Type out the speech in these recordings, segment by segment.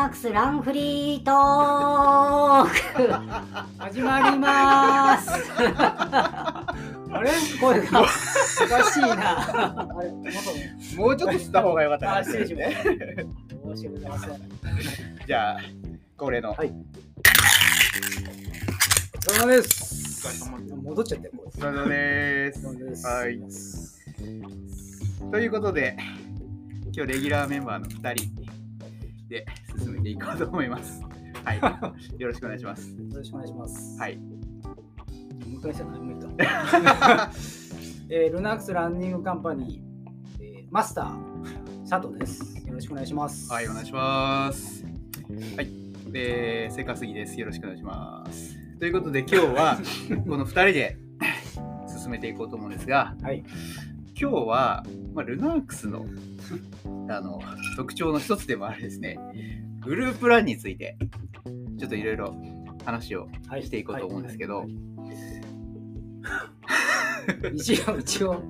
ナークスランフリートーク。始まります。あれ？声がおかしいな。もうちょっと吸った方がよかった失礼しましじゃあ、恒例の。はい。お疲れ様です。戻っちゃってるお疲れ様です。お疲れ様です。はい。ということで、今日レギュラーメンバーの2人で進めていこうと思います。はい。よろしくお願いします。よろしくお願いしますはい。向井さん何も言った えールナックスランニングカンパニー、えーマスター佐藤です。よろしくお願いします。はい、お願いします。はい。で、せかすぎです。よろしくお願いします。ということで、今日は この2人で進めていこうと思うんですが、はい。今日は、まあ、ルナークスのあの特徴の一つでもあるですね、グループランについて、ちょっといろいろ話をはいしていこうと思うんですけど、はい一応、一応、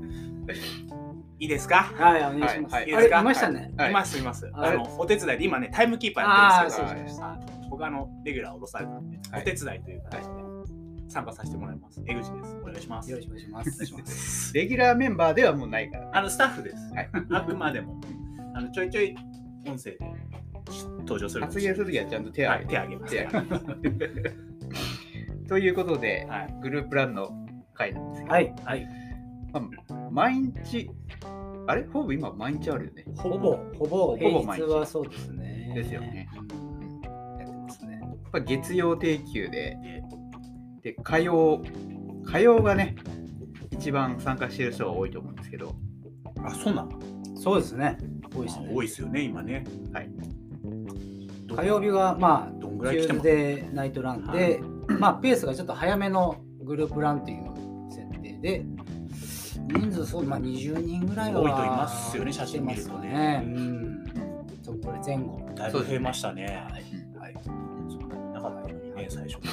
いいですか？はい、お願いします。はいあれ、いましたね。はい。いますいます。あのお手伝いで今ねタイムキーパーやってるんですけど。僕あのレギュラーを下ろされたんで、はい。お手伝いという形で参加させてもらいます。江口です。お願いします。よろしくお願いします。お願いします。レギュラーメンバーではもうないから、あのスタッフです。はいあくまでもあのちょいちょい音声で登場する発。言するときはちゃんと手をはい挙げて、手挙げます。手挙げます ということで、はいグループランの回なんですけど、はい、はい。まあ毎日、あれ？ほぼ今毎日あるよね。ほぼ、ほぼ、ほぼ平毎日日はそうですね。ですよねうん。やってますね。やっぱ月曜定休で、で、火曜、火曜がね、一番参加している人が多いと思うんですけど、あそうなの？そうですね。多いですね。多いですよね今ね。はい。火曜日は、まあ、どんぐらい来てもチューズデーナイトランで、まあ、ペースがちょっと早めのグループランという設定で、人数そう、まあ、20人ぐらいは多いといますよね写真見るとねうん。そうこれ前後。だいぶ増えましたね。はいはい。そんなになかったのにね最初ね。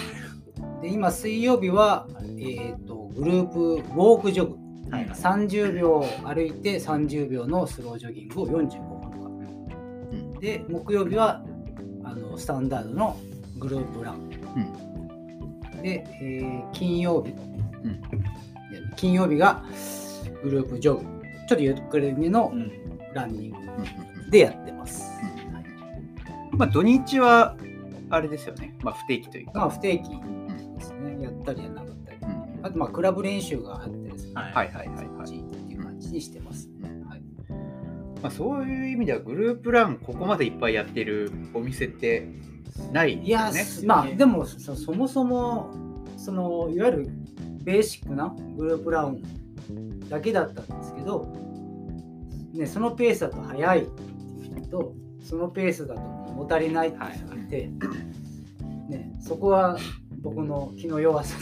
で今、水曜日は、えー、とグループウォークジョグ。はい。30秒歩いて30秒のスロージョギングを45分間。で、木曜日はあのスタンダードのグループラン。で、えー金曜日、うん。で金曜日がグループジョグ。ちょっとゆっくりめのうん。ランニングうんでやってます。まあ土日はあれですよね、まあ不定期というか、まあ不定期ったりやらなかったり。うんあとまあクラブ練習が入ってですね。はいはいはいはいはい。そっていう感じにしてます。はいまあ、そういう意味ではグループランここまでいっぱいやってるお店ってないいや、ですね。まあでもそそもそもそのいわゆるベーシックなグループラウンだけだったんですけど、ね、そのペースだと速いっていう人とそのペースだと物足りないっていう人がいて、ね、そこは僕の気の弱さ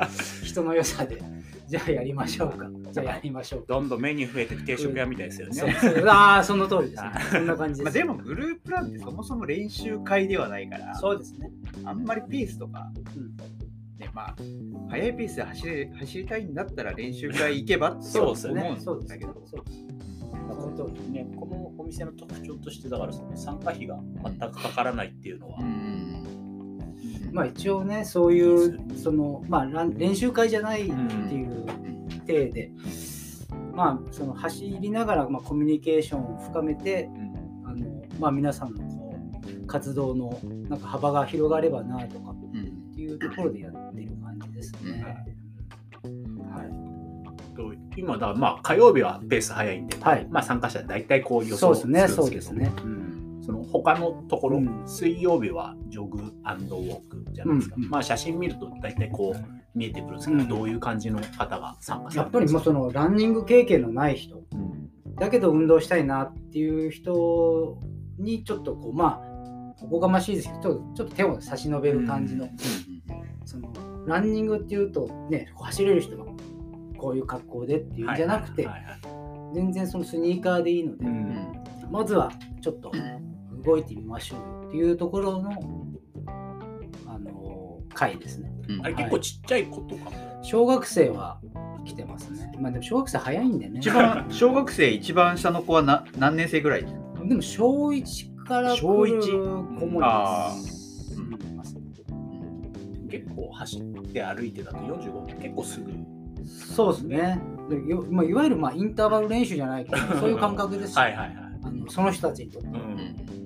と 人の良さでじゃあやりましょうかじゃあやりましょうか。どんどんメニュー増えて定食屋みたいですよね。そうそうああその通りですね。そんな感じまあ、です。でもグループランってそもそも練習会ではないから、そうですね。あんまりペースとか、うんねまあ、速いペースで走れ走りたいんだったら練習会行けばってそうですよね思そううんですだけど、そうです。その通りね、このお店の特徴としてだからその参加費が全くかからないっていうのは、うんまあ一応ねそういうそのまあ練習会じゃないっていう体で、まあその走りながらまあコミュニケーションを深めてあのまあ皆さんのこう活動のなんか幅が広がればなとかうんっていうところでやってる感じですね。と今だまあ火曜日はペース早いんで、はい。まあ参加者大体こう予そうですね、想するんですけどそうですね。その他のところ、うん。水曜日はジョグウォークじゃないですか、うんうん。まあ写真見ると大体こう見えてくるんですけど、うん。どういう感じの方が参加さやっぱりれてるんですか？もうそのランニング経験のない人。うん。だけど運動したいなっていう人にちょっとこうまあおこがましいですけどちょっとちょっと手を差し伸べる感じの、そのランニングっていうとね走れる人はこういう格好でっていうんじゃなくて、全然そのスニーカーでいいので、うん。まずはちょっと動いてみましょうよっていうところのあの回ですね。うん。あれ結構ちっちゃい子とか。も、小学生は来てますね。まあでも小学生早いんでね。一番小学生一番下の子はな何年生ぐらい？でも小1から来小一る子もいあます。うん。ます結構走って歩いてだと45結構すぐ。そうですね。でよまあ、いわゆるまあインターバル練習じゃないけど、そういう感覚ですし、はいはいはい。あのその人たちにとって。ううん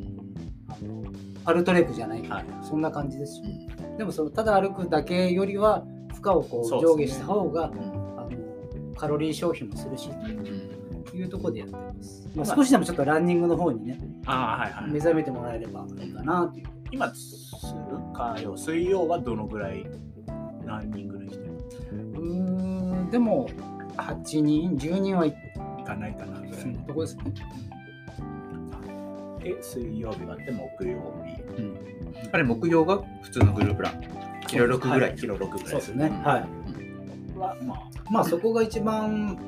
アルトレックじゃないけど、はい。そんな感じですし、うん。でもそのただ歩くだけよりは負荷をこう上下した方が、うん。あのカロリー消費もするしうん。というところでやってます。まあ、まあ少しでもちょっとランニングの方にね、ああはいはい。目覚めてもらえればいいかなという。今する火曜水曜はどのぐらい何人ぐらい来てるうーん、でも8人、10人はい行かないかなぐらい。そんなとこですね。で水曜日があって木曜日うんあれ、木曜が普通のグループラン。キロ6ぐらい。キロ6ぐらいそうですね。はい。はまあまあそこが一番、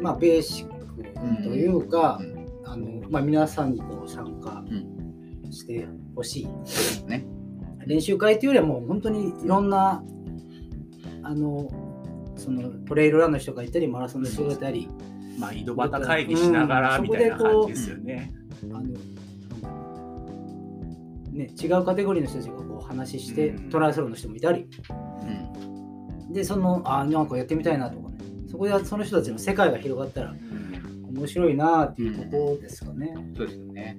まあ、ベーシックというか、うんあのまあ、皆さんにこう参加うしてほしい、ね。練習会というよりはもう本当にいろんなあのそのトレイルランの人がいたりマラソンの人がいたり、まあ井戸端会議しながらうんみたいな感じですよね。あのね、違うカテゴリーの人たちがこう話して、うんトライアスロンの人もいたりうんでそのあなんかやってみたいなとかねそこでその人たちの世界が広がったら面白いなっていうところですかね。そうですよね。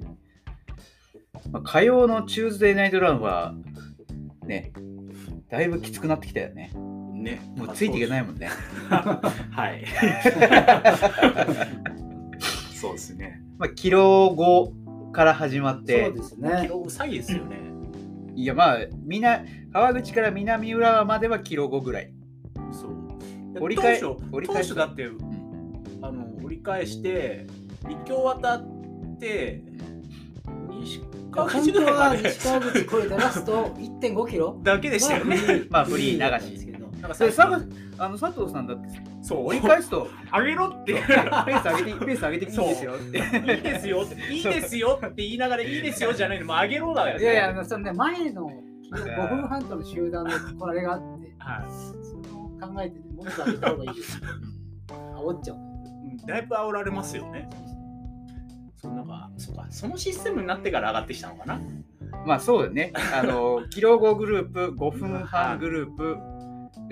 まあ、火曜のチューズデーナイトランは、ね、だいぶきつくなってきたよね。ね。もうついていけないもんね。はい。そうですね。まあ、キロ5から始まっそうて、です記ね。録詐欺ですよね。いやまあ、みな川口から南浦和まではキロ5ぐらい。そう。折り返当初折り返しだって、あの折り返して立教渡って西川本口ぐらいま当はで西川口越えたラスト1.5キロだけでしたよね。まあフリー流しなんかそれさ佐あの佐藤さんだってそう折り返すとあげろって。ペース上げてペース上げていいですよって。いいですよって、いいですよって言いながらいいですよじゃないの、もうあげろだよ、いやいや、あのそのね、前の5分半との集団のこれがあって、はそれを考えてね、もうちょっと上げた方がいいですよ。煽っちゃう。いうんだいぶ煽られますよね。そなんか、そうか、そのシステムになってから上がってきたのかな。まあそうだね。あの、キロ5グループ、5分半グループ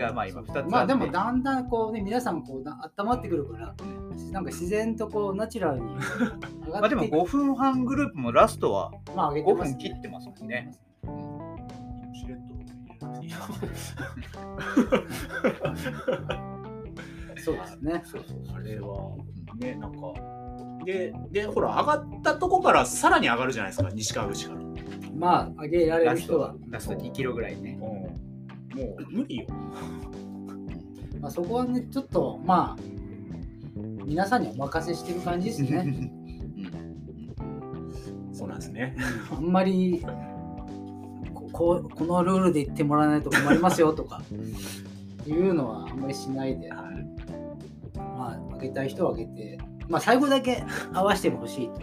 がまあ今2つあって。まあでもだんだんこうね、皆さんこうな温まってくるから、なんか自然とこうナチュラルに上まあでもがって5 分半グループもラストはまあ上げて5ます分切ってますもんね。しれそうですね。そうそうあれは、ね、なんか、で、で、ほら、上がったとこからさらに上がるじゃないですか、西川口から。まあ上げられる人は、ラスト2キロぐらいね。もう無理よ。まあ、そこはね、ちょっとまあ、皆さんにお任せしてる感じですね。そうなんですね。あんまりここのルールで言ってもらわないと困りますよとかいうのはあんまりしないで、まあ、上げたい人は上げて、まあ、最後だけ合わせてほしいと。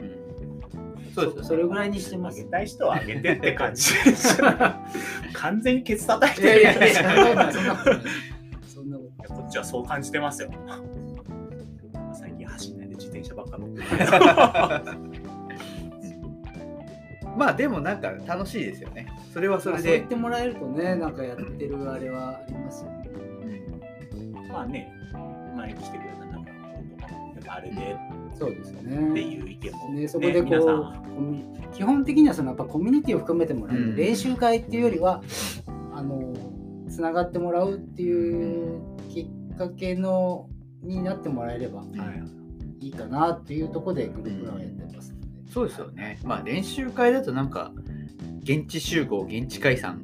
そうですそれぐらいにしてます。上げたい人は上げてって感じ 完全にケツ叩いていやいやいや、るそんなことないそんなことこっちはそう感じてますよ。最近走んないで自転車ばっか乗ってる。まあでもなんか楽しいですよね。それはそれで言っ。てもらえるとね、なんかやってるあれはありますよね。まあね、前に来てくれた中の子とかも、やっぱあれでそうですってね。いう意見も、ね、そこでこう、皆さ基本的にはそのやっぱコミュニティを含めてもらえる、うん練習会っていうよりはあのつながってもらうっていうきっかけのになってもらえればはいいいかなっていうところでグループランをやってますので、そうですよね。まあ練習会だとなんか現地集合、現地解散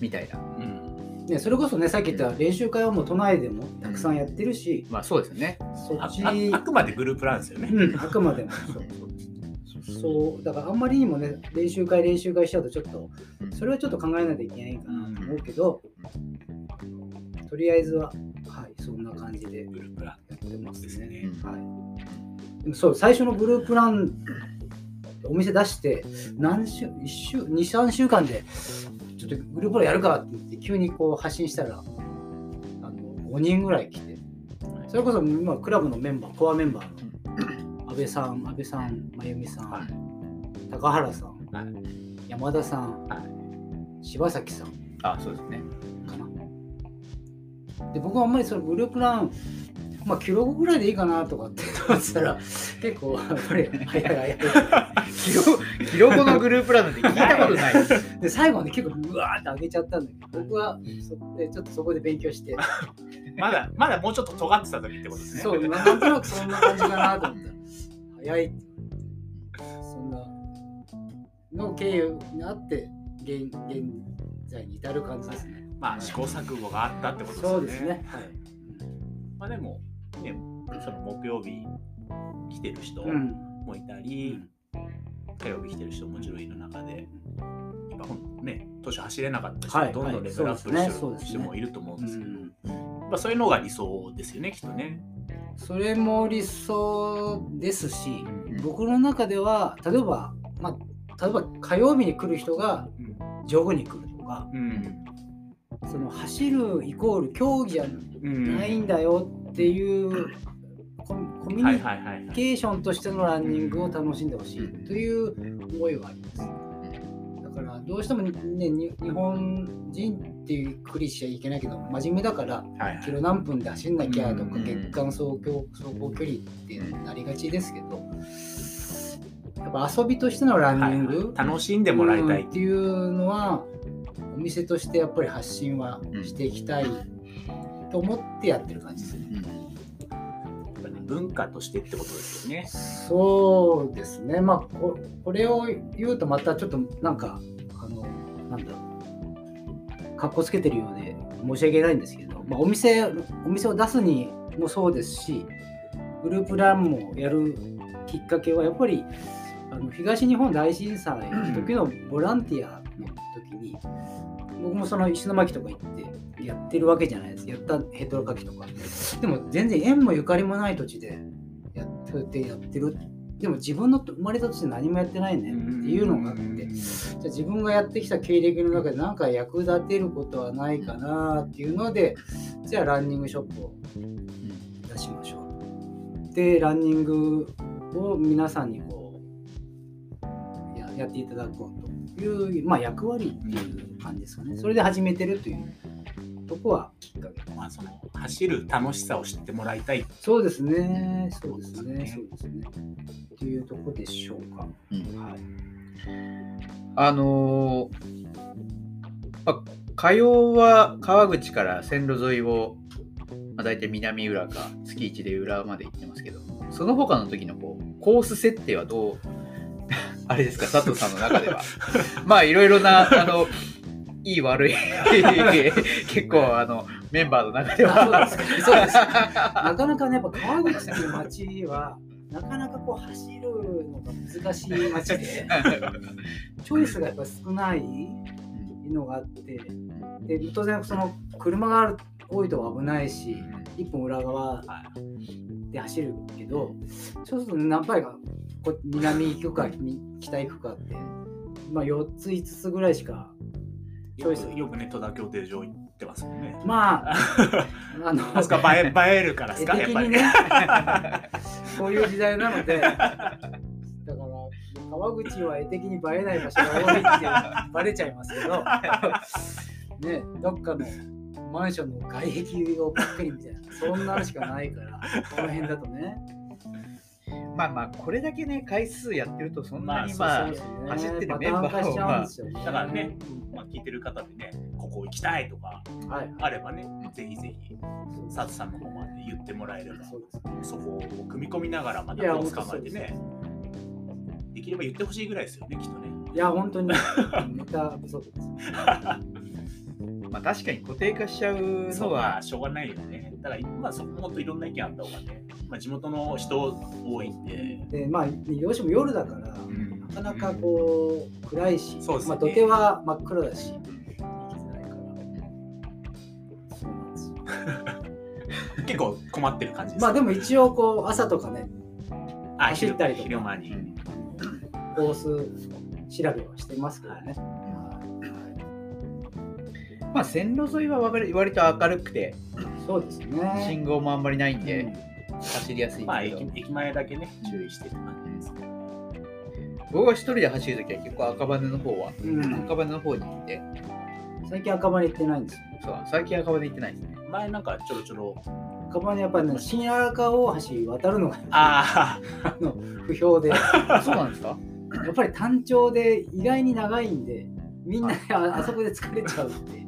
みたいな。うんね、それこそねさっき言った練習会はもう都内でもたくさんやってるし、まあそうですよね。あそっちああくまでグループランですよね。うん、あくまでも そうそうだからあんまりにもね練習会練習会しちゃうとちょっとうんそれはちょっと考えないといけないかなと思うけど、とりあえずははいそんな感じでグループランやってますね。ですね。はい、でもそう最初のグループランお店出して何週1週23週間でちょっとグループやるかって言って急にこう発信したらあの5人ぐらい来てそれこそ今クラブのメンバーコアメンバーの 安倍さん安倍さん真由美さん、はい高原さん、はい山田さん、は柴崎さんあ、そうですね。かな。で僕はあんまりそのグループランまあキロぐらいでいいかなとかって思ってたら結構やっぱり早い早いキロ、キロ後のグループランなんて聞いたことないで最後はね結構うわーって上げちゃったんだけど僕はそでちょっとそこで勉強してまだまだもうちょっと尖ってた時ってことですね。そうなんとなくそんな感じかなと思ったら早いそんなの経由にあって現現在に至る感じですね。まあ試行錯誤があったってことですよね。そうですね。はい。まあでも、ね、その木曜日来てる人うん。もいたり、火曜日来てる人ももちろんいる中で、やっぱね、年走れなかった人はどんどんレベルアップはいしてる人もいると思うんですけど、うんやっぱそういうのが理想ですよね、きっとね。それも理想ですし、ん僕の中では例えば、まあ、例えば火曜日に来る人がジョグに来るとかうん。その走るイコール競技じゃうんないんだよっていうコミュニ。ケーションとしてのランニングを楽しんでほしいという思いはあります。だからどうしてもねに日本人っていうくりしちゃいけないけど真面目だからキロ何分で走んなきゃとかうん月間走行走行距離ってなりがちですけどやっぱ遊びとしてのランニング、はいはい楽しんでもらいたいうんっていうのはお店としてやっぱり発信はしていきたいと思ってやってる感じですね。文化としてってことですよね。そうですね、まあこ、これを言うとまたちょっとなんか、あの、なんだろう、かっこつけてるようで申し訳ないんですけど、まあ、お店お店を出すにもそうですし、グループランもやるきっかけは、やっぱりあの東日本大震災の時のボランティアの時に、僕もその石巻とか行ってやってるわけじゃないです。やったヘトロ書きとか。でも全然縁もゆかりもない土地でやってやってる。でも自分の生まれた土地で何もやってないねっていうのがあって、じゃあ自分がやってきた経歴の中で何か役立てることはないかなっていうので、じゃあランニングショップを出しましょう。で、ランニングを皆さんにこうやっていただこうという、まあ、役割っていう感じですかね。それで始めてるというとこはきっかけ。まあその走る楽しさを知ってもらいたい。そうですね、そうですね、ねそうですね。っていうとこでしょうか。うんはい。あのーまあ、火曜は川口から線路沿いを、まあ、大体南浦か月1で浦和まで行ってますけど、その他の時のこうコース設定はどう、あれですか、佐藤さんの中では。まあ、いろいろな、あの、いい悪い、結構、あの、メンバーの中では。あそうです。かそうです。なかなかね、やっぱ川口っていう街は、なかなかこう走るのが難しい街で、チョイスがやっぱ少ないのがあって、で当然その車がある多いと危ないし、一本裏側で走るけど、そうすると何杯かこう南行くかみ北行くかって、まあ4つ5つぐらいしか、チョイスよくね、戸田協定場行ってますもんね。まあ、あの、あそこは映え映えるからです絵か、やっぱり。的にね、こういう時代なので、だから川口は絵的に映えない場所が多いってバレちゃいますけど、ね、どっかのマンションの外壁をばっかりみたいな、そんなのしかないから、この辺だとね。まあまあ、これだけね、回数やってると、そんなにままあ、走ってるメンバーはパターン化しちゃうんですよね。だからね、まあ、聞いてる方でね、ここ行きたいとかはい、あればね、ぜひぜひ、サツさんの方まで言ってもらえれば、そこを組み込みながらまたいやコース考えてね、できれば言ってほしいぐらいですよね、きっとね。いや、本当に。ネタ不足です。まあ確かに固定化しちゃうそうのはは、しょうがないよね。だから、まあ、そこもっといろんな意見あった方がね、まあ、地元の人多いんで、で、まあ、どうしても夜だから、ん。なかなかこう暗いし、そうですね。まあ、土手は真っ暗だし、結構困ってる感じです。まあでも一応こう朝とかね、あ走ったりとか。昼間に。コース調べはしてますけどね。まあ線路沿いは割割と明るくて、そうですね。信号もあんまりないんうでん、走りやすいんまあ駅駅前だけね、注意してって感じですね。僕は一人で走るときは結構赤羽の方は、うん、赤羽の方に行って、最近赤羽行ってないんですよ。そう最近赤羽行ってないですね。前なんかちょろちょろ。赤羽やっぱりね、新荒川大橋渡るのがあ 不評で、や そうなんですか？っぱり単調で意外に長いんで、みんなああそこで疲れちゃうって。へ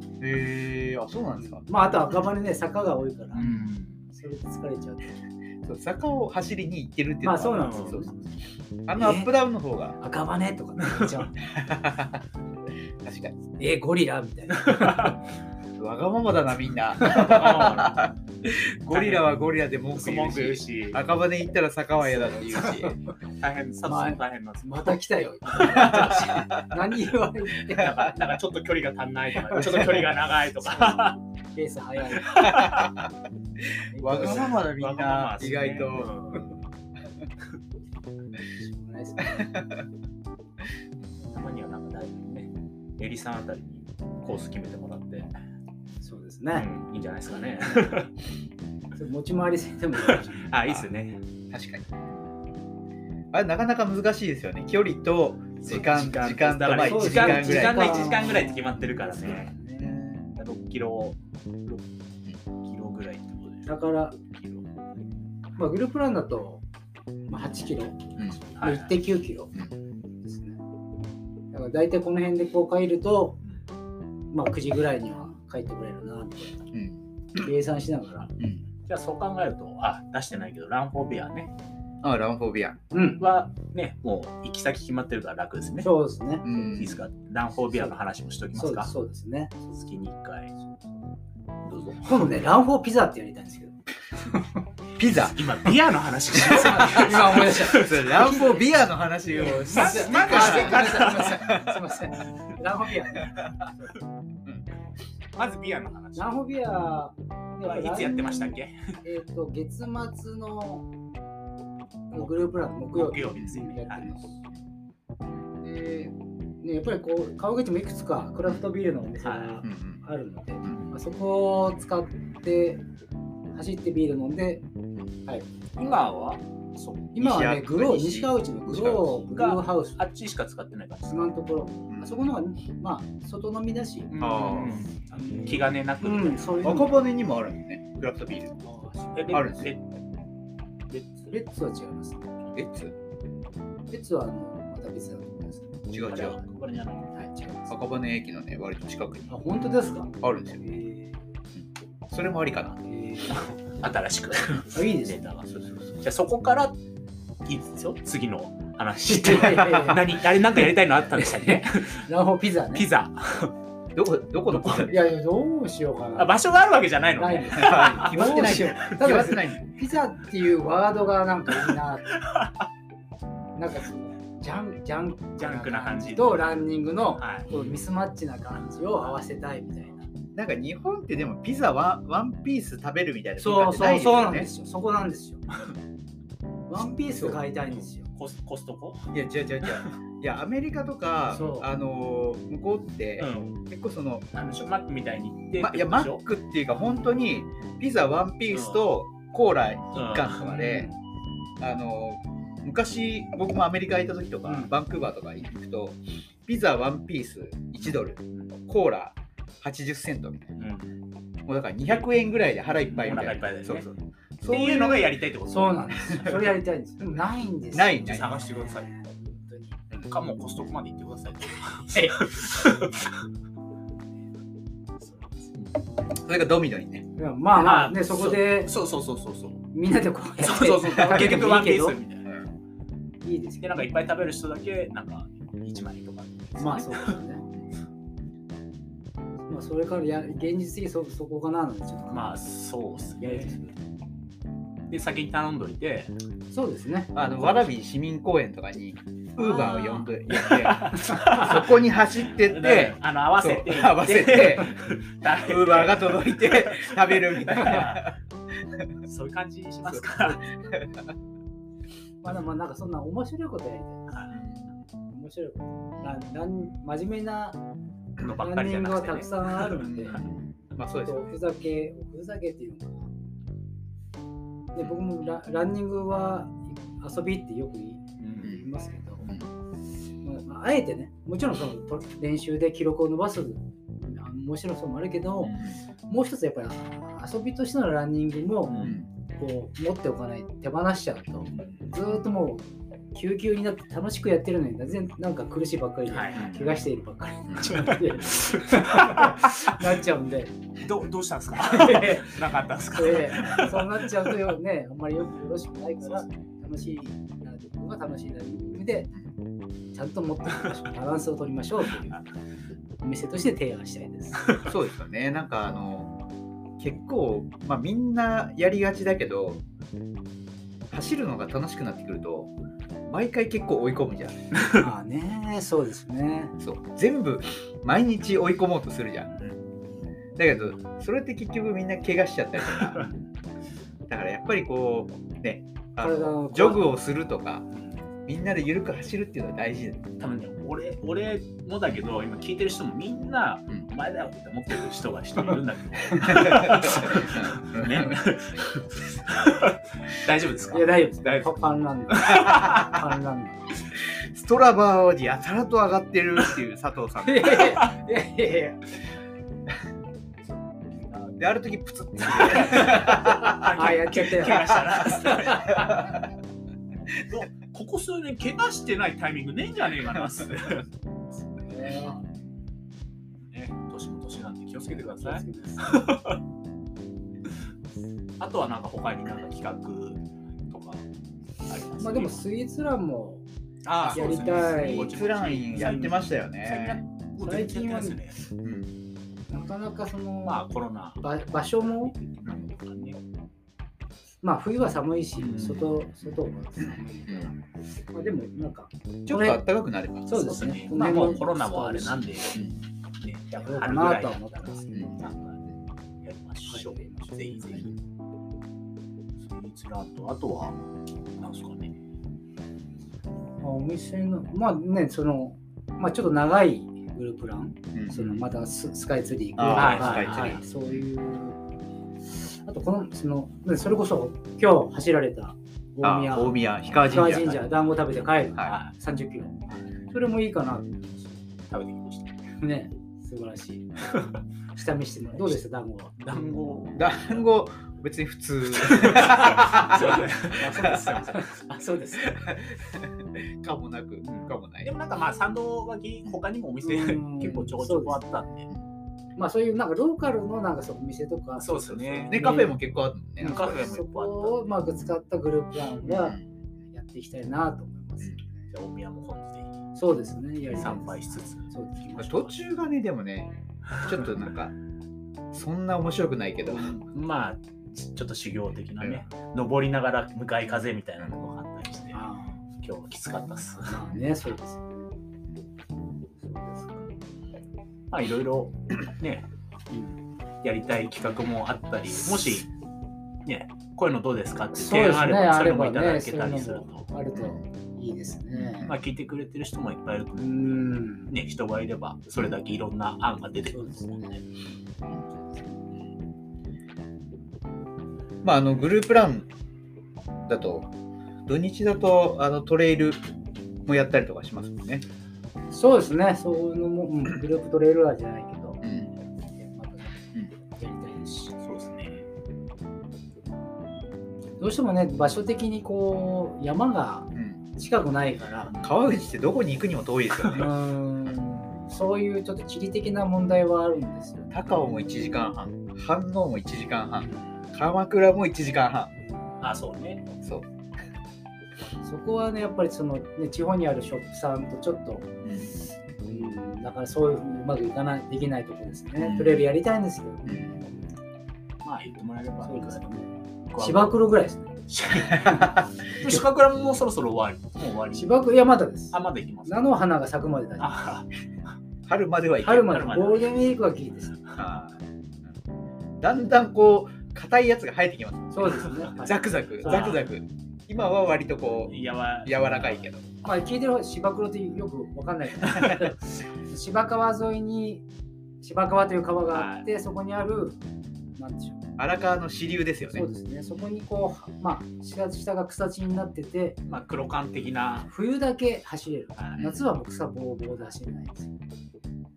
えー、あ、そうなんですか？まああと赤羽ね、坂が多いからあ。、ん。それで疲れちゃう。そう坂を走りに行ってるっていうのまあはそうなあのアップダウンの方が、赤羽とかね言っちゃう確かに。えゴリラみたいな。わがままだな、みんな。ゴリラはゴリラで文句言文うし、句言うし、赤羽行ったら坂は嫌だって言うし。大変、殺も大変なんです。また来たよ。何言われてなんかなんかちょっと距離が足んないとか、ちょっと距離が長いとか。ペース早い。わがままだ、みんな、意外と。うんたまにはなんか大丈夫ね。エリさんあたりにコース決めてもらって、そうですね。うんいいんじゃないですかね。持ち回りせんでも あ、いいっすね。確かに。あれ、なかなか難しいですよね。距離と時間、時間と、まあ、1だから時時間ぐらい。間時間が1時間ぐらいって決まってるからね。ね6キロ、6キロぐらいってことでしょ。だから、6キロまあ、グループランだと、まあ、8キロ、うんはい1.9キロうんですね。だから大体この辺でこう帰ると、まあ、9時ぐらいには帰ってくれるなってうん計算しながら。うんじゃあそう考えると、あ、出してないけど、ランフォービアね。あ、ランフォービア。うん、はね、もう行き先決まってるから楽ですね。そうですね。うんいいですか？ランフォービアの話もしておきますか？そうですそうですね。月に1回。どうぞ。今度ね、ランフォーピザってやりたいんですけど。ピザ？今、ビアの話してます。今思い出した。そ れランフォービアの話をすいません。まずあすいません。すいません。すいません。ランフォービアね。まずビアの話。ランフォービアはいつやってましたっけ？えっ、と、月末のグループラン木曜木曜日です。よねやってます。で、ね、やっぱりこう、川口もいくつかクラフトビールのお店がはい。うんうんあるので、ん。まあ、そこを使って、走ってビール飲んで、はい、今は？そう。今はね、西グロー、西西川口のグロー、ブルーハウス、あっちしか使ってない感じです今のところ、うん。あそこの方が、まあ、外飲みだし、うんああの気兼ねなく。うん、そういうの。赤羽にもあるんですね。クラフトビール。あるんですレレレッツは違います。えつレッツはあのまた別なところです。違う違う。これじゃない。はい、違います。赤羽駅のね、割と近くにあ、本当ですか？あるんですよ。えそれもありかな。新しく。ー、あいいですね。データが。そうそうそうじゃあそこからいいですよ。次の話。いやいやいや 何あれなんかやりたいのあったんでしたっけ？ランホーピザね。ピザ。どこ、どこのいやいや、どうしようかな。あ場所があるわけじゃないの？ねないで。す。決まってないどうしようた決まだってない。ピザっていうワードがなんかいいな。なんかその、ジャン、ジャン、ジャンクな感じとランニングのはい。こうミスマッチな感じを合わせたいみたいな。なんか日本ってでもピザワンワンピース食べるみたいなそうそう、文そうなんですよ。そこなんですよ。ワンピース買いたいんですよ。コスコストコ？いや、違う違う違う。いや、アメリカとかあのー、向こうって、ん。結構その、なんでしょう、マックみたいに行ってま、いや、マックっていうか、本当にピザワンピースとコーラ1缶とかで、あのー、昔、僕もアメリカ行った時とか、うんバンクーバーとか行くと、ピザワンピース1ドル、コーラ80セントみたいな。うん。もうだから200円ぐらいで腹いっぱいみたいな。そうそう。っていうのがやりたいってこと？そうなんですよ。それやりたいんです。でもないんですよ。ないない探してください本当にかもコストコまで行ってください。それがドミノにね。まあまあね、そこでそうそうそうそうそう。みんなでこうやってそうそうそう。結て局ワンピースみたいな。いいですけで、どなんかいっぱい食べる人だけ、なんか1枚とか。まあそうですよね。まあそれからや現実的にそそこかななんでちょっとまあ、そうですね。で、先に頼んどいて、そうですね。あの、わらび市民公園とかに、ウーバーを呼んで、呼んで、そこに走ってって、あの合わせて合わせて、食ウーバーが届いて食べるみたいな。そういう感じにしますか。まあでもなんかそんな面白いことやりたい。面白いこと。ランラン真面目なのばっかりじゃなくてね。はたくさんあるんで、まあそうですよおふざけ、おふざけっていうのかな。で僕もラランニングは遊びってよく言いますけど、まああえてねもちろんそのと練習で記録を伸ばすあ面白さもあるけど、もう一つやっぱりあ遊びとしてのランニングもうん。こう持っておかない手放しちゃうとずーっともう救急になって楽しくやってるのに全然なんか苦しいばっかりで、はいはい怪我しているばっかりにうんなっちゃうんでなっちゃうんで。どどうしたんですか？なかったんですか？でそうなっちゃうとよね、あんまりよよろしくないから、楽しいな自分が楽しいな意味で、ちゃんと持っていきましょう。バランスを取りましょうというお店として提案したいです。そうですよね。なんかあの結構、まあ、みんなやりがちだけど走るのが楽しくなってくると毎回結構追い込むじゃん。まあね、そうですね。そう全部毎日追い込もうとするじゃん。だけどそれって結局みんな怪我しちゃったりとか だからやっぱりこうねあのジョグをするとかみんなで緩く走るっていうのは大事多分ね俺俺もだけど今聞いてる人もみんなうん。お前だよって思ってる人が一人いるんだけどね。大丈夫ですか？いや、大丈夫です。大丈パパンランド。パンランストラバーにやたらと上がってるっていう佐藤さん。ド。いやいやいや。いやである時プツッてあ、やっちゃったよ。怪我した。などここ数年怪我してないタイミングねえんじゃねえかなっすね年も年なんで気をつけてください。あとはなんか他になんか企画とかあります？まあでもスイーツランもあやりたい。スイーツランやってましたよね。最近はねうん。なかなかその、まあコロナ。ば場所も、まあ冬は寒いし、うん。外外は寒い。まあでもなんかちょっと暖かくなれば。そうですね。まあもうコロナもあれなんで、ね、やろうかないとは思ってますけど、うん。なんかやりましょう。はい。ぜひぜひ。スイーツランド、あとは、なんですかね。まあお店のまあねそのまあちょっと長いグループラン、うん。そのまたススカイツリーあーはい。スカイツリー。はい。そういうあとこのそのねそれこそ今日走られた大あ宮大宮氷川神社。神社団子食べて帰る、は30キロ。それもいいかな食べてきました。ね。素晴らしい。下見してもらう。どうでした？団子は。団子。団子別に普通。あそうです。あそうです。かもなくかもない。で。もなんかまあ、参道脇、他にもお店うん。結構ちょこちょこあったんで。まあそういうなんかローカルのなんかそのお店とか。そうですよね。ねカフェも結構あるね。うん。カフェもそこをうまく使ったグループランはやっていきたいなと思います、じゃあ、大宮も今度ぜそうですね。やり参拝しつつ。途う中がねでもねちょっとなんかそんな面白くないけど。まあ、ちょっと修行的なね、登りながら向かい風みたいなのがあったりして、あ今日はきつかったっす。ねそうですまあいろいろね、やりたい企画もあったり、もし、ね、こういうのどうですかって提案あれば、それもいただけたりすると。もあるといいですね、まあ聞いてくれてる人もいっぱいいるとう思う。んね、人がいれば、それだけいろんな案が出てくるですねまああのグループランだと土日だとあのトレイルもやったりとかしますもんね。そうですね。そういうのも、うん、グループトレールラーじゃないけど、うん。やりたいです。しそうですね。どうしてもね場所的にこう山がうん近くないから。川口ってどこに行くにも遠いですようね。ーん。そういうちょっと地理的な問題はあるんですよ、高尾も1時間半、飯能も1時間半、鎌倉も1時間半。あ、そうね。そう。そこはねやっぱりその、ね、地方にあるショップさんとちょっと、うん。うん、だからそういうふうにうまくいかないできないところですね、うん。トレイルやりたいんですけどね、まあ言ってもらえれば。そうですね。い芝黒ぐらいですね。芝倉もそろそろ終わり。もう終わり。芝黒いやまだです。あ、まだ行きます。菜の花が咲くまでだあ、春までは行ける。春まで。ゴールデンウィークはギリです。だんだんこう硬いやつが生えてきます。そうですね。ザクザク、ザクザク。今は割とこうやわ柔らかいけど。まあ聞いてる方芝黒ってよくわかんないから 芝川沿いに芝川という川があって、そこにあるなんでしょう荒川の支流ですよねそう。ですね。そこにこう、まあ、下下が草地になってて、まあ、黒缶的な、冬だけ走れる。はい夏はもう草ぼうぼうで走れないんです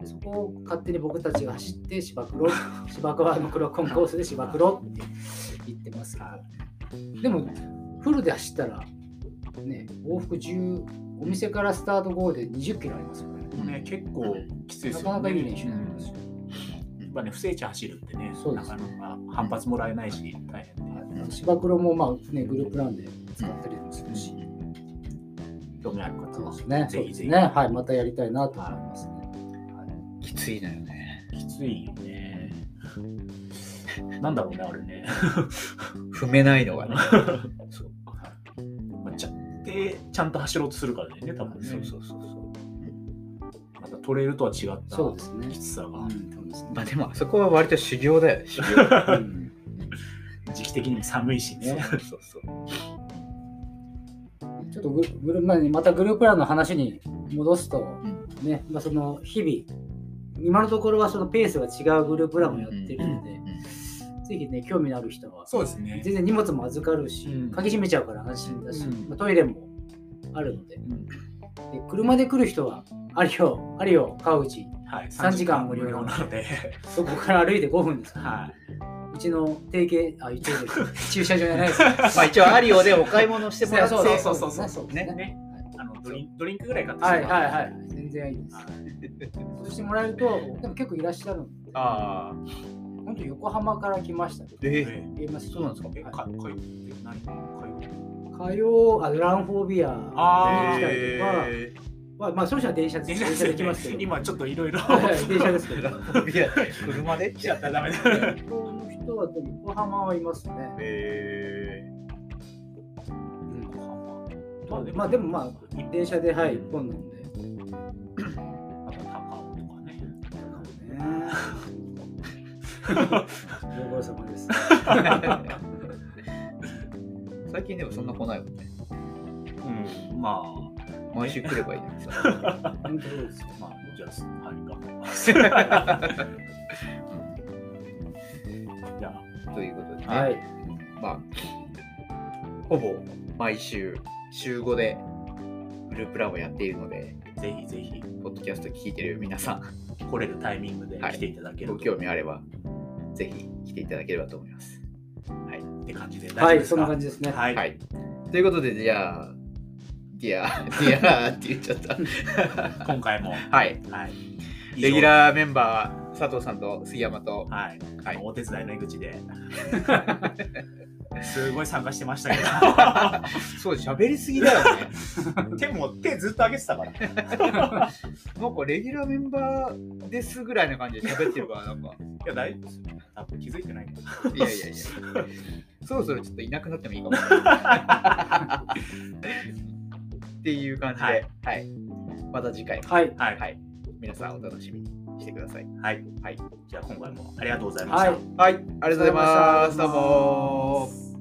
そこを勝手に僕たちが走って芝黒、芝川の黒コンコースで芝黒って言ってますけど。でも、フルで走ったら、ね、往復10、お店からスタートゴールで20キロありますよね。もうね、結構きついですよね。なかなかいい練習になりますよ。やっぱね、不正地走るってね、そうですなかなか反発もらえないし、大変芝黒もまあね、グループランで使ったりもするし。興味ある方はね。ぜひぜひ。そうですね。はい、またやりたいなと思いますね。きついのよね。きついよね。なんだろうね、あれね。踏めないのがね。そうまあちゃで、ちゃんと走ろうとするからね、多分ね。そうそうそうそう。またトレイルとは違ったそうですね。きつさが、うんそうですねまあでもあそこは割と修行だよ、修行。うん 時期的にも寒いしね。そうそうそう。ちょっとググルままたグループランの話に戻すと、ね、まあ、その日々、今のところはそのペースが違うグループランをやってるので、ぜひね、興味のある人は、そうですね。全然荷物も預かるし、うん。鍵閉めちゃうから安心だし、うん。まあトイレもあるので。うん。で、車で来る人は、あるよ、あるよ、川口、はい、3時間無料なので、そこから歩いて5分です。か ら、はうちの提携、あ、一応駐車場じゃないです。まあ一応アリオでお買い物してもらって、そうそうそうそう。そうい。ね、ね。ね。あのドリンドリンクぐらい買って。はいはいい。はい。全然いいです。そうしてもらえると、でも結構いらっしゃるので、ああ、本当横浜から来ました。ええ言いますそうなんですか？え、はい。か、かい、え何か火曜、あランフォービア来たりとか、えまあ、まあ、その人は電車い。で電電車で来ますけど、今ちょっとい。ろい。ろ。電車ですけど、ー、い。や車でしちゃったらダメだ。東京の人は横浜はい。ますね。えまあ、まあ、でもまあ、電車で、はい、一本なんで。あと高尾とかね。ご苦労様です。ー、最近でもそんな来ないもんね。うん、ま毎週来ればいいのにさ。本当そうですよあ、まあ、じゃあ、はい、頑張ります。じゃあ、ということでね、はい。まあ、ほぼ毎週、週5でグループランをやっているので、ぜひぜひポッドキャスト聞いてる皆さん、来れるタイミングで来ていただけるごと、興味あれば、ぜひ来ていただければと思います。はい。って感じで大はい、丈夫ですか？そんな感じですね。はい。はい。ということで、じゃあ、ディア、ディアって言っちゃった。今回も、はい。はい。レギュラーメンバー、佐藤さんと杉山と、はい。はいお手伝いの江口で。すごい参加してましたけ そう、喋りすぎだよね。ど。手も、手ずっと上げてたから。なんかレギュラーメンバーですぐらいな感じで喋ってるから、なんか。いや、大丈夫ですよ。多分気づいてないかいやいやいや。そろそろちょっといなくなってもいいかも。っていう感じで、ははいい。また次回も、はい。ら。はい。はい。皆さんお楽しみにしてください。はい。はい。じゃあ、今回もありがとうございました。はいはい。ありがとうございます。どうもー。